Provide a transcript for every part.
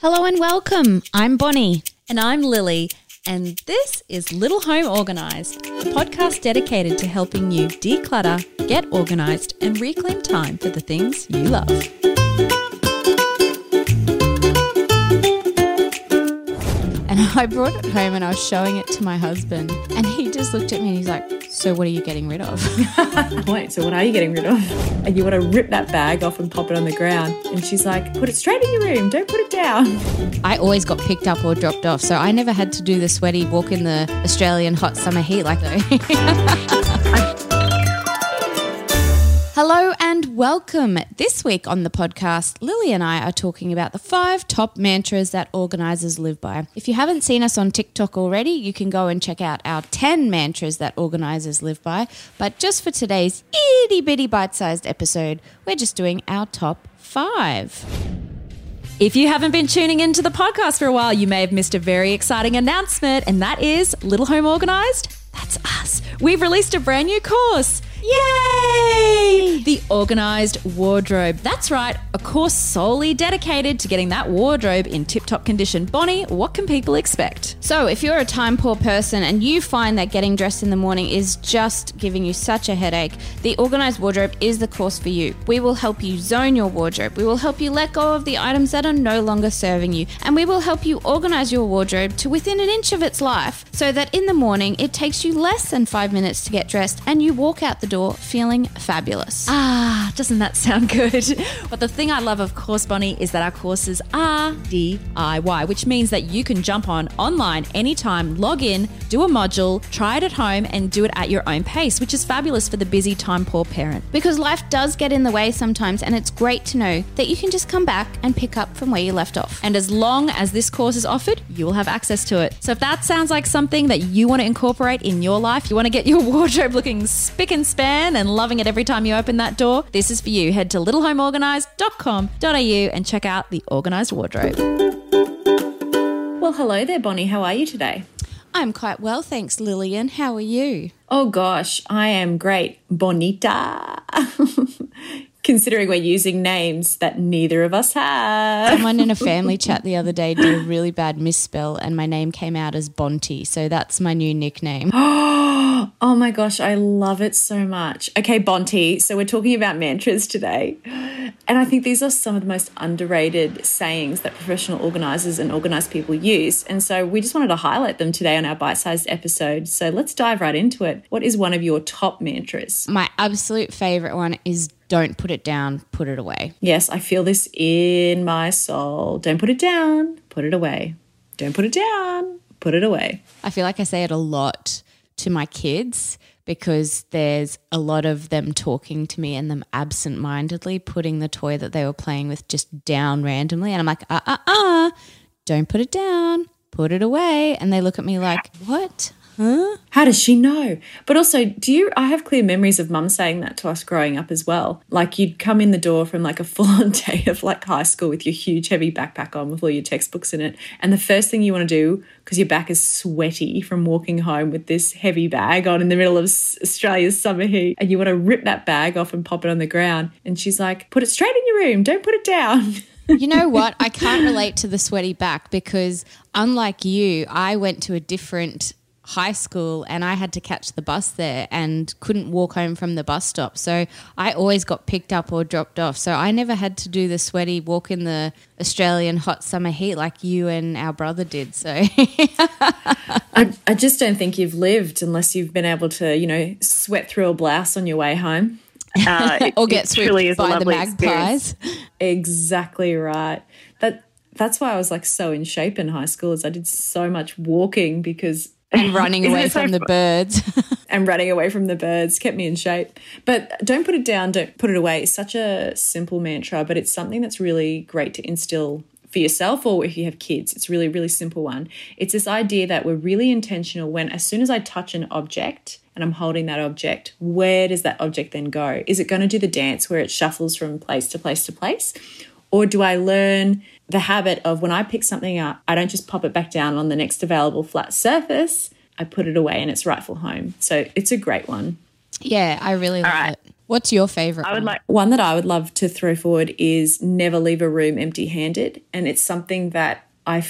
Hello and welcome. I'm Bonnie. And I'm Lily, and this is Little Home Organised, a podcast dedicated to helping you declutter, get organised, and reclaim time for the things you love. And I brought it home and I was showing it to my husband, and he just looked at me and he's like, So, what are you getting rid of? Wait, so what are you getting rid of? And you want to rip that bag off and pop it on the ground. And she's like, Put it straight in your room, don't put it down. I always got picked up or dropped off, so I never had to do the sweaty walk in the Australian hot summer heat like though. Hello and welcome. This week on the podcast, Lily and I are talking about the five top mantras that organizers live by. If you haven't seen us on TikTok already, you can go and check out our 10 mantras that organizers live by. But just for today's itty bitty bite sized episode, we're just doing our top five. If you haven't been tuning into the podcast for a while, you may have missed a very exciting announcement, and that is Little Home Organized. That's us. We've released a brand new course. Yay! The Organised Wardrobe. That's right, a course solely dedicated to getting that wardrobe in tip top condition. Bonnie, what can people expect? So, if you're a time poor person and you find that getting dressed in the morning is just giving you such a headache, the Organised Wardrobe is the course for you. We will help you zone your wardrobe, we will help you let go of the items that are no longer serving you, and we will help you organize your wardrobe to within an inch of its life so that in the morning it takes you less than five minutes to get dressed and you walk out the door feeling fabulous. Ah, doesn't that sound good? but the thing I love, of course, Bonnie, is that our courses are DIY, which means that you can jump on online anytime, log in, do a module, try it at home, and do it at your own pace, which is fabulous for the busy, time poor parent. Because life does get in the way sometimes, and it's great to know that you can just come back and pick up from where you left off. And as long as this course is offered, you will have access to it. So if that sounds like something that you want to incorporate in your life, you want to get your wardrobe looking spick and span and loving it every time you open that door, this is for you. Head to littlehomeorganised.com.au and check out the organised wardrobe. Well, hello there, Bonnie. How are you today? I'm quite well, thanks, Lillian. How are you? Oh gosh, I am great. Bonita. Considering we're using names that neither of us have. Someone in a family chat the other day did a really bad misspell, and my name came out as Bonty. So that's my new nickname. oh my gosh, I love it so much. Okay, Bonty. So we're talking about mantras today. And I think these are some of the most underrated sayings that professional organizers and organized people use. And so we just wanted to highlight them today on our bite sized episode. So let's dive right into it. What is one of your top mantras? My absolute favorite one is don't put it down, put it away. Yes, I feel this in my soul. Don't put it down, put it away. Don't put it down, put it away. I feel like I say it a lot to my kids because there's a lot of them talking to me and them absent mindedly putting the toy that they were playing with just down randomly. And I'm like, uh uh uh, don't put it down, put it away. And they look at me like, what? Huh? How does she know? But also, do you? I have clear memories of mum saying that to us growing up as well. Like you'd come in the door from like a full on day of like high school with your huge heavy backpack on with all your textbooks in it. And the first thing you want to do, because your back is sweaty from walking home with this heavy bag on in the middle of Australia's summer heat, and you want to rip that bag off and pop it on the ground. And she's like, put it straight in your room, don't put it down. you know what? I can't relate to the sweaty back because, unlike you, I went to a different high school and I had to catch the bus there and couldn't walk home from the bus stop. So I always got picked up or dropped off. So I never had to do the sweaty walk in the Australian hot summer heat like you and our brother did. So I, I just don't think you've lived unless you've been able to, you know, sweat through a blouse on your way home. Uh, it, or get swooped by the magpies. Experience. Exactly right. That that's why I was like so in shape in high school is I did so much walking because and running away from the birds. and running away from the birds kept me in shape. But don't put it down, don't put it away. It's such a simple mantra, but it's something that's really great to instill for yourself or if you have kids. It's really, really simple one. It's this idea that we're really intentional when as soon as I touch an object and I'm holding that object, where does that object then go? Is it going to do the dance where it shuffles from place to place to place? Or do I learn the habit of when I pick something up, I don't just pop it back down on the next available flat surface. I put it away in its rightful home. So it's a great one. Yeah, I really love right. it. What's your favorite? I would like one that I would love to throw forward is never leave a room empty-handed, and it's something that I,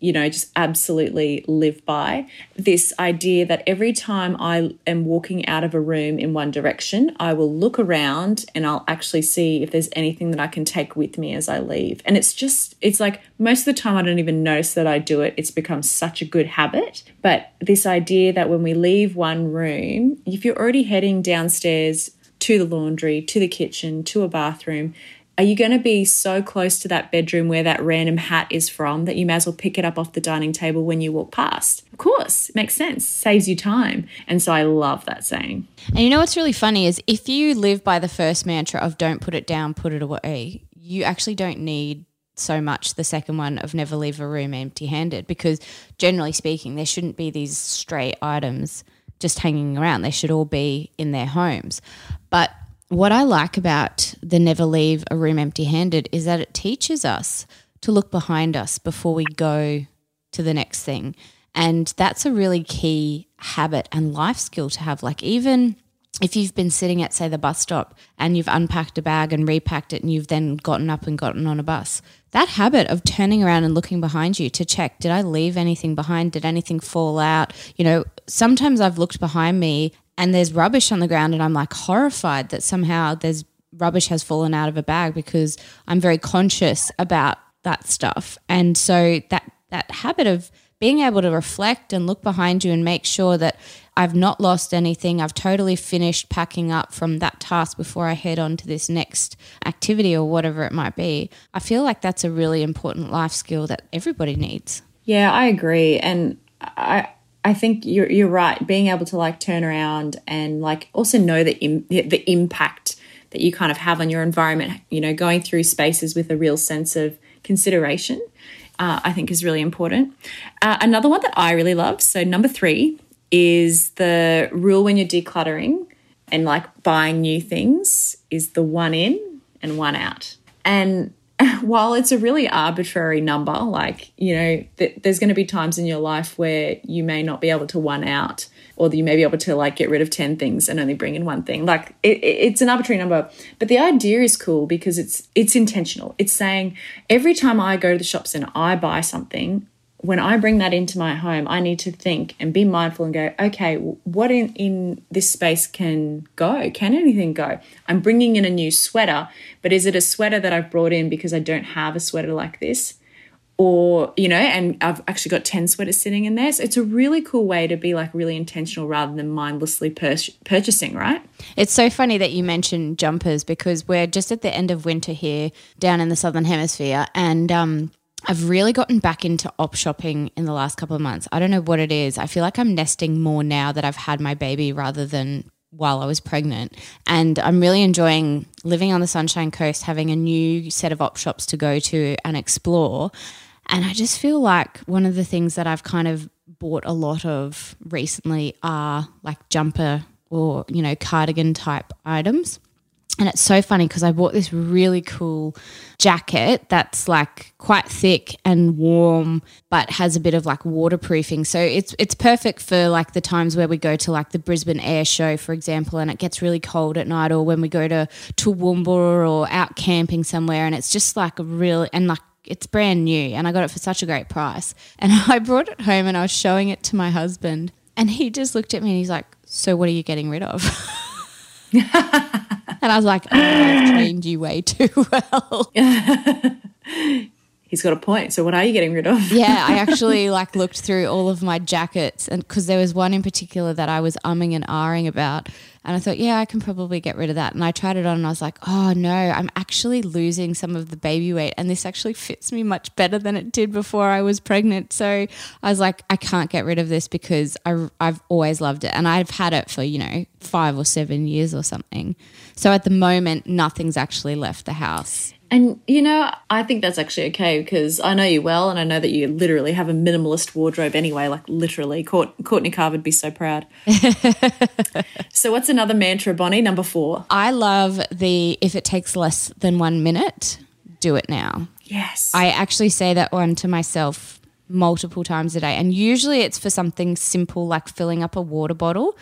you know, just absolutely live by. This idea that every time I am walking out of a room in one direction, I will look around and I'll actually see if there's anything that I can take with me as I leave. And it's just, it's like most of the time I don't even notice that I do it. It's become such a good habit. But this idea that when we leave one room, if you're already heading downstairs to the laundry, to the kitchen, to a bathroom, are you going to be so close to that bedroom where that random hat is from that you may as well pick it up off the dining table when you walk past? Of course, makes sense, saves you time. And so I love that saying. And you know what's really funny is if you live by the first mantra of don't put it down, put it away, you actually don't need so much the second one of never leave a room empty handed because generally speaking, there shouldn't be these stray items just hanging around. They should all be in their homes. But what I like about the never leave a room empty handed is that it teaches us to look behind us before we go to the next thing. And that's a really key habit and life skill to have. Like, even if you've been sitting at, say, the bus stop and you've unpacked a bag and repacked it and you've then gotten up and gotten on a bus, that habit of turning around and looking behind you to check, did I leave anything behind? Did anything fall out? You know, sometimes I've looked behind me and there's rubbish on the ground and I'm like horrified that somehow there's rubbish has fallen out of a bag because I'm very conscious about that stuff. And so that that habit of being able to reflect and look behind you and make sure that I've not lost anything. I've totally finished packing up from that task before I head on to this next activity or whatever it might be. I feel like that's a really important life skill that everybody needs. Yeah, I agree. And I I think you're you're right. Being able to like turn around and like also know the Im- the impact that you kind of have on your environment. You know, going through spaces with a real sense of consideration, uh, I think is really important. Uh, another one that I really love. So number three is the rule when you're decluttering and like buying new things is the one in and one out. And while it's a really arbitrary number, like, you know, th- there's going to be times in your life where you may not be able to one out or you may be able to like get rid of 10 things and only bring in one thing. Like it, it's an arbitrary number, but the idea is cool because it's it's intentional. It's saying every time I go to the shops and I buy something, when I bring that into my home, I need to think and be mindful and go, okay, what in, in this space can go? Can anything go? I'm bringing in a new sweater, but is it a sweater that I've brought in because I don't have a sweater like this? Or, you know, and I've actually got 10 sweaters sitting in there. So it's a really cool way to be like really intentional rather than mindlessly pur- purchasing, right? It's so funny that you mentioned jumpers because we're just at the end of winter here down in the Southern Hemisphere. And, um, I've really gotten back into op shopping in the last couple of months. I don't know what it is. I feel like I'm nesting more now that I've had my baby rather than while I was pregnant. And I'm really enjoying living on the Sunshine Coast, having a new set of op shops to go to and explore. And I just feel like one of the things that I've kind of bought a lot of recently are like jumper or, you know, cardigan type items. And it's so funny because I bought this really cool jacket that's like quite thick and warm, but has a bit of like waterproofing. So it's it's perfect for like the times where we go to like the Brisbane Air Show, for example, and it gets really cold at night, or when we go to Toowoomba or out camping somewhere, and it's just like a real and like it's brand new, and I got it for such a great price. And I brought it home and I was showing it to my husband, and he just looked at me and he's like, "So what are you getting rid of?" And I was like, oh, I've trained you way too well. He's got a point. So what are you getting rid of? yeah, I actually like looked through all of my jackets and because there was one in particular that I was umming and ahhing about and I thought, yeah, I can probably get rid of that. And I tried it on and I was like, oh no, I'm actually losing some of the baby weight and this actually fits me much better than it did before I was pregnant. So I was like, I can't get rid of this because I, I've always loved it and I've had it for, you know, five or seven years or something. So at the moment, nothing's actually left the house. And you know, I think that's actually okay because I know you well, and I know that you literally have a minimalist wardrobe anyway. Like literally, Courtney Carr would be so proud. so, what's another mantra, Bonnie? Number four. I love the if it takes less than one minute, do it now. Yes. I actually say that one to myself multiple times a day, and usually it's for something simple like filling up a water bottle.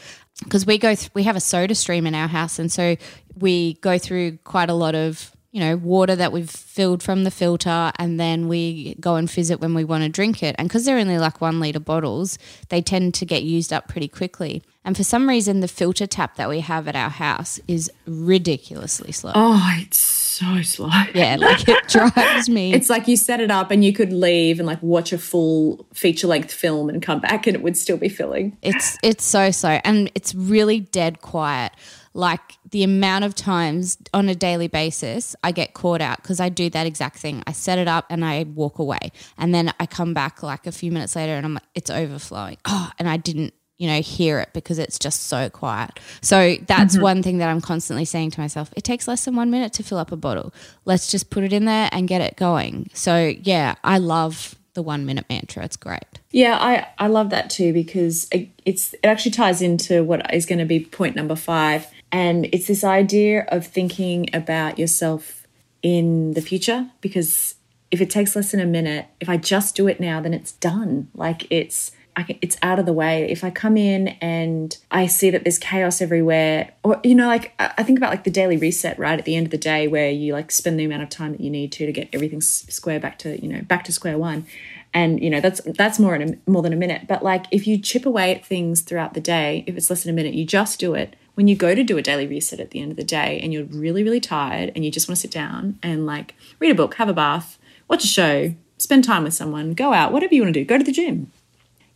because we go th- we have a SodaStream in our house and so we go through quite a lot of you know water that we've filled from the filter and then we go and fizz it when we want to drink it and because they're only like one liter bottles they tend to get used up pretty quickly and for some reason the filter tap that we have at our house is ridiculously slow Oh, it's so slow. yeah like it drives me It's like you set it up and you could leave and like watch a full feature length film and come back and it would still be filling. It's it's so slow and it's really dead quiet. Like the amount of times on a daily basis I get caught out because I do that exact thing. I set it up and I walk away, and then I come back like a few minutes later and I'm like, it's overflowing. Oh, and I didn't you know hear it because it's just so quiet. So that's mm-hmm. one thing that I'm constantly saying to myself. It takes less than one minute to fill up a bottle. Let's just put it in there and get it going. So yeah, I love the one minute mantra. It's great. Yeah, I, I love that too because it, it's it actually ties into what is going to be point number five, and it's this idea of thinking about yourself in the future. Because if it takes less than a minute, if I just do it now, then it's done. Like it's can, it's out of the way. If I come in and I see that there's chaos everywhere, or you know, like I I think about like the daily reset right at the end of the day, where you like spend the amount of time that you need to to get everything square back to you know back to square one, and you know that's that's more in a, more than a minute. But like if you chip away at things throughout the day, if it's less than a minute, you just do it. When you go to do a daily reset at the end of the day, and you're really really tired, and you just want to sit down and like read a book, have a bath, watch a show, spend time with someone, go out, whatever you want to do, go to the gym.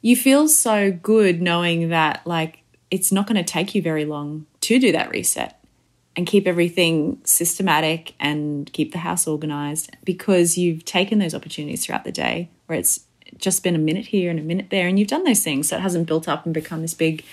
You feel so good knowing that like it's not going to take you very long to do that reset and keep everything systematic and keep the house organized because you've taken those opportunities throughout the day where it's just been a minute here and a minute there and you've done those things. So it hasn't built up and become this big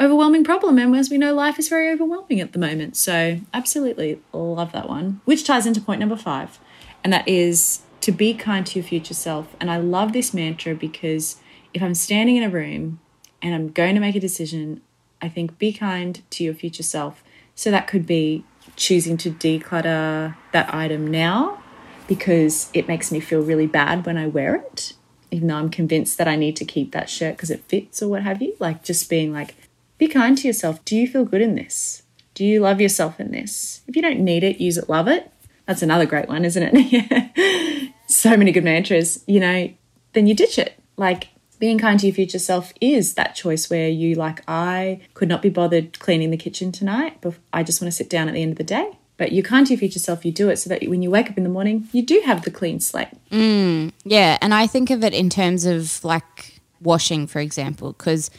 overwhelming problem and as we know life is very overwhelming at the moment so absolutely love that one which ties into point number 5 and that is to be kind to your future self and i love this mantra because if I'm standing in a room and I'm going to make a decision, I think be kind to your future self. So that could be choosing to declutter that item now because it makes me feel really bad when I wear it, even though I'm convinced that I need to keep that shirt because it fits or what have you. Like just being like, be kind to yourself. Do you feel good in this? Do you love yourself in this? If you don't need it, use it, love it. That's another great one, isn't it? so many good mantras, you know, then you ditch it. Like being kind to your future self is that choice where you like I could not be bothered cleaning the kitchen tonight, but I just want to sit down at the end of the day. But you're kind to your future self, you do it so that when you wake up in the morning, you do have the clean slate. Mm, yeah, and I think of it in terms of like washing, for example, because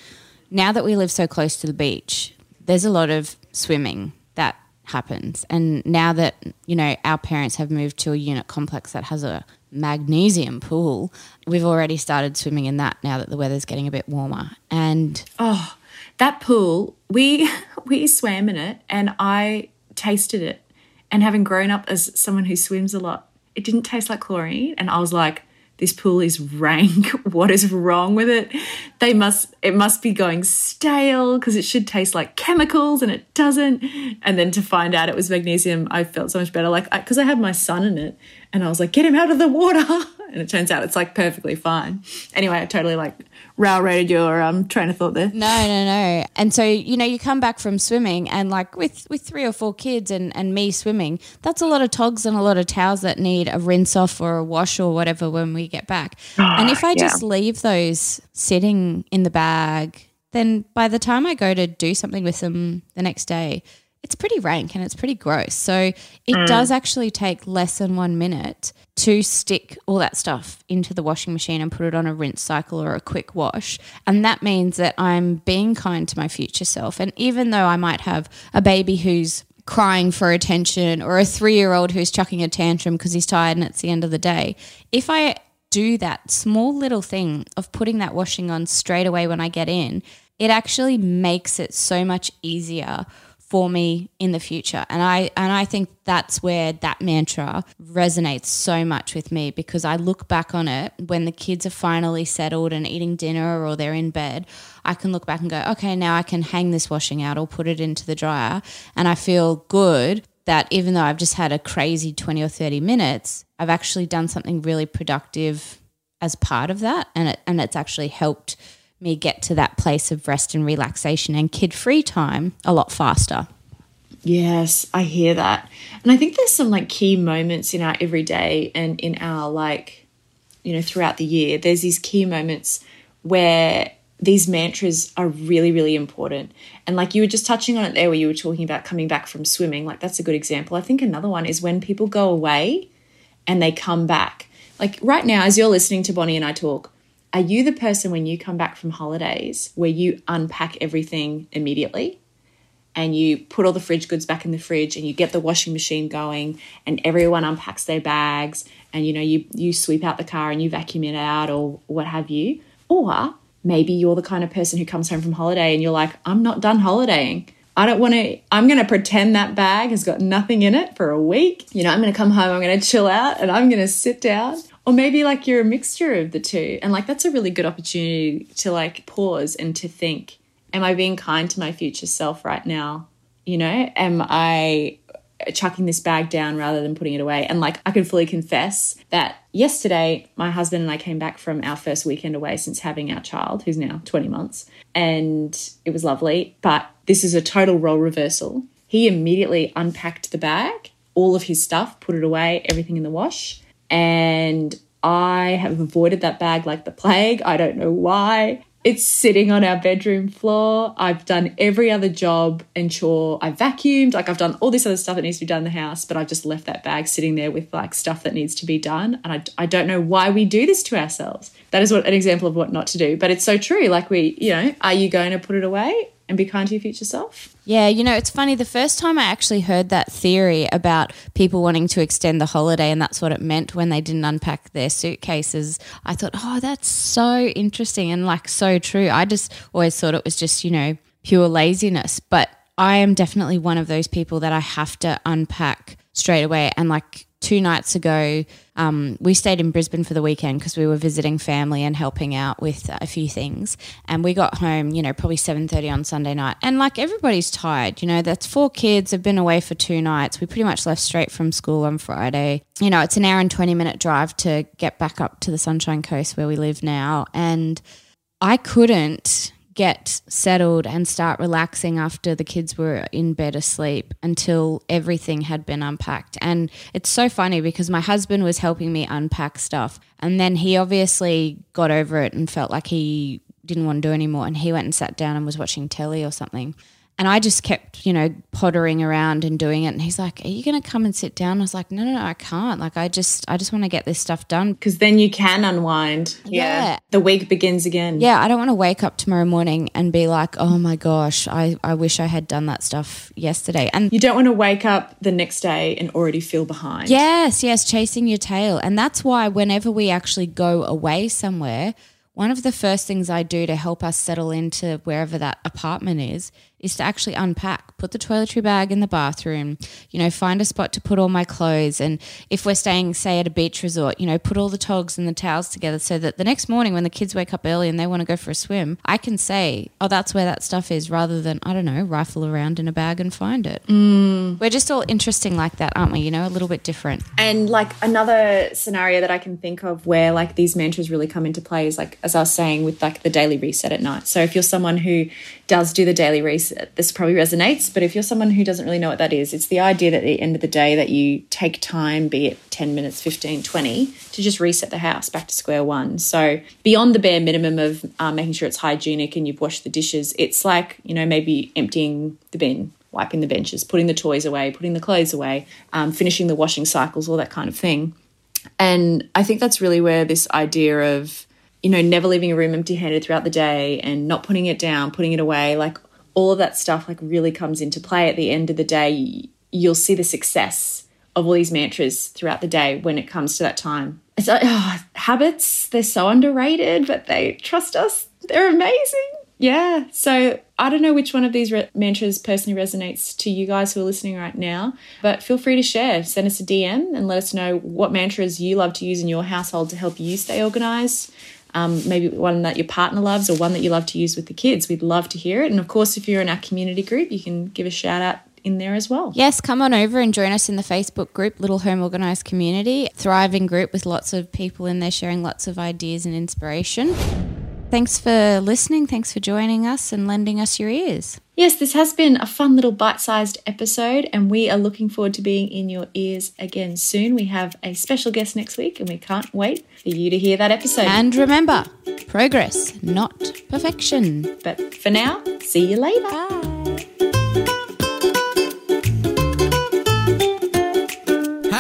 now that we live so close to the beach, there's a lot of swimming that happens. And now that, you know, our parents have moved to a unit complex that has a magnesium pool, we've already started swimming in that now that the weather's getting a bit warmer. And oh, That pool, we we swam in it and I tasted it. And having grown up as someone who swims a lot, it didn't taste like chlorine. And I was like, this pool is rank. What is wrong with it? They must it must be going stale because it should taste like chemicals and it doesn't. And then to find out it was magnesium, I felt so much better. Like because I, had my son in it, and I was like, get him out of the water. And it turns out it's like perfectly fine. Anyway, I totally like railroaded your um train of thought there. No, no, no. And so, you know, you come back from swimming and like with, with three or four kids and, and me swimming, that's a lot of togs and a lot of towels that need a rinse off or a wash or whatever when we get back. and if I yeah. just leave those sitting in the bag, then by the time I go to do something with them the next day, it's pretty rank and it's pretty gross. So it does actually take less than one minute to stick all that stuff into the washing machine and put it on a rinse cycle or a quick wash. And that means that I'm being kind to my future self. And even though I might have a baby who's crying for attention or a three year old who's chucking a tantrum because he's tired and it's the end of the day, if I do that small little thing of putting that washing on straight away when I get in, it actually makes it so much easier for me in the future. And I and I think that's where that mantra resonates so much with me because I look back on it when the kids are finally settled and eating dinner or they're in bed, I can look back and go, okay, now I can hang this washing out or put it into the dryer and I feel good that even though I've just had a crazy 20 or 30 minutes, I've actually done something really productive as part of that and it and it's actually helped me get to that place of rest and relaxation and kid free time a lot faster. Yes, I hear that. And I think there's some like key moments in our everyday and in our like, you know, throughout the year. There's these key moments where these mantras are really, really important. And like you were just touching on it there, where you were talking about coming back from swimming, like that's a good example. I think another one is when people go away and they come back. Like right now, as you're listening to Bonnie and I talk, are you the person when you come back from holidays where you unpack everything immediately? and you put all the fridge goods back in the fridge and you get the washing machine going and everyone unpacks their bags and you know you you sweep out the car and you vacuum it out or what have you or maybe you're the kind of person who comes home from holiday and you're like I'm not done holidaying I don't want to, I'm going to pretend that bag has got nothing in it for a week. You know, I'm going to come home, I'm going to chill out and I'm going to sit down. Or maybe like you're a mixture of the two. And like that's a really good opportunity to like pause and to think am I being kind to my future self right now? You know, am I chucking this bag down rather than putting it away? And like, I can fully confess that yesterday, my husband and I came back from our first weekend away since having our child, who's now 20 months, and it was lovely. But this is a total role reversal. He immediately unpacked the bag, all of his stuff, put it away, everything in the wash. And I have avoided that bag like the plague. I don't know why. It's sitting on our bedroom floor. I've done every other job and chore. I've vacuumed, like I've done all this other stuff that needs to be done in the house, but I've just left that bag sitting there with like stuff that needs to be done. And I, I don't know why we do this to ourselves. That is what an example of what not to do. But it's so true. Like we, you know, are you going to put it away? And be kind to your future self. Yeah, you know, it's funny. The first time I actually heard that theory about people wanting to extend the holiday and that's what it meant when they didn't unpack their suitcases, I thought, oh, that's so interesting and like so true. I just always thought it was just, you know, pure laziness. But I am definitely one of those people that I have to unpack straight away. And like two nights ago, um, we stayed in Brisbane for the weekend because we were visiting family and helping out with a few things. And we got home, you know, probably seven thirty on Sunday night, and like everybody's tired. You know, that's four kids have been away for two nights. We pretty much left straight from school on Friday. You know, it's an hour and twenty minute drive to get back up to the Sunshine Coast where we live now, and I couldn't get settled and start relaxing after the kids were in bed asleep until everything had been unpacked. And it's so funny because my husband was helping me unpack stuff. And then he obviously got over it and felt like he didn't want to do anymore. And he went and sat down and was watching telly or something. And I just kept, you know, pottering around and doing it. And he's like, "Are you going to come and sit down?" I was like, "No, no, no, I can't. Like, I just, I just want to get this stuff done because then you can unwind. Yeah. yeah. the week begins again. Yeah, I don't want to wake up tomorrow morning and be like, "Oh my gosh, I, I wish I had done that stuff yesterday." And you don't want to wake up the next day and already feel behind. Yes, yes, chasing your tail, and that's why whenever we actually go away somewhere. One of the first things I do to help us settle into wherever that apartment is is to actually unpack, put the toiletry bag in the bathroom, you know, find a spot to put all my clothes. And if we're staying, say, at a beach resort, you know, put all the togs and the towels together so that the next morning when the kids wake up early and they want to go for a swim, I can say, oh, that's where that stuff is rather than, I don't know, rifle around in a bag and find it. Mm. We're just all interesting like that, aren't we? You know, a little bit different. And like another scenario that I can think of where like these mantras really come into play is like, as I was saying, with like the daily reset at night. So if you're someone who does do the daily reset, this probably resonates. But if you're someone who doesn't really know what that is, it's the idea that at the end of the day that you take time, be it 10 minutes, 15, 20, to just reset the house back to square one. So beyond the bare minimum of um, making sure it's hygienic and you've washed the dishes, it's like, you know, maybe emptying the bin, wiping the benches, putting the toys away, putting the clothes away, um, finishing the washing cycles, all that kind of thing. And I think that's really where this idea of you know, never leaving a room empty handed throughout the day and not putting it down, putting it away, like all of that stuff like really comes into play at the end of the day. You'll see the success of all these mantras throughout the day when it comes to that time. It's like, oh, habits, they're so underrated, but they trust us. They're amazing. Yeah. So I don't know which one of these re- mantras personally resonates to you guys who are listening right now, but feel free to share. Send us a DM and let us know what mantras you love to use in your household to help you stay organized um, maybe one that your partner loves or one that you love to use with the kids. We'd love to hear it. And of course, if you're in our community group, you can give a shout out in there as well. Yes, come on over and join us in the Facebook group, Little Home Organised Community, thriving group with lots of people in there sharing lots of ideas and inspiration. Thanks for listening. Thanks for joining us and lending us your ears. Yes, this has been a fun little bite sized episode, and we are looking forward to being in your ears again soon. We have a special guest next week, and we can't wait for you to hear that episode. And remember, progress, not perfection. but for now, see you later. Bye.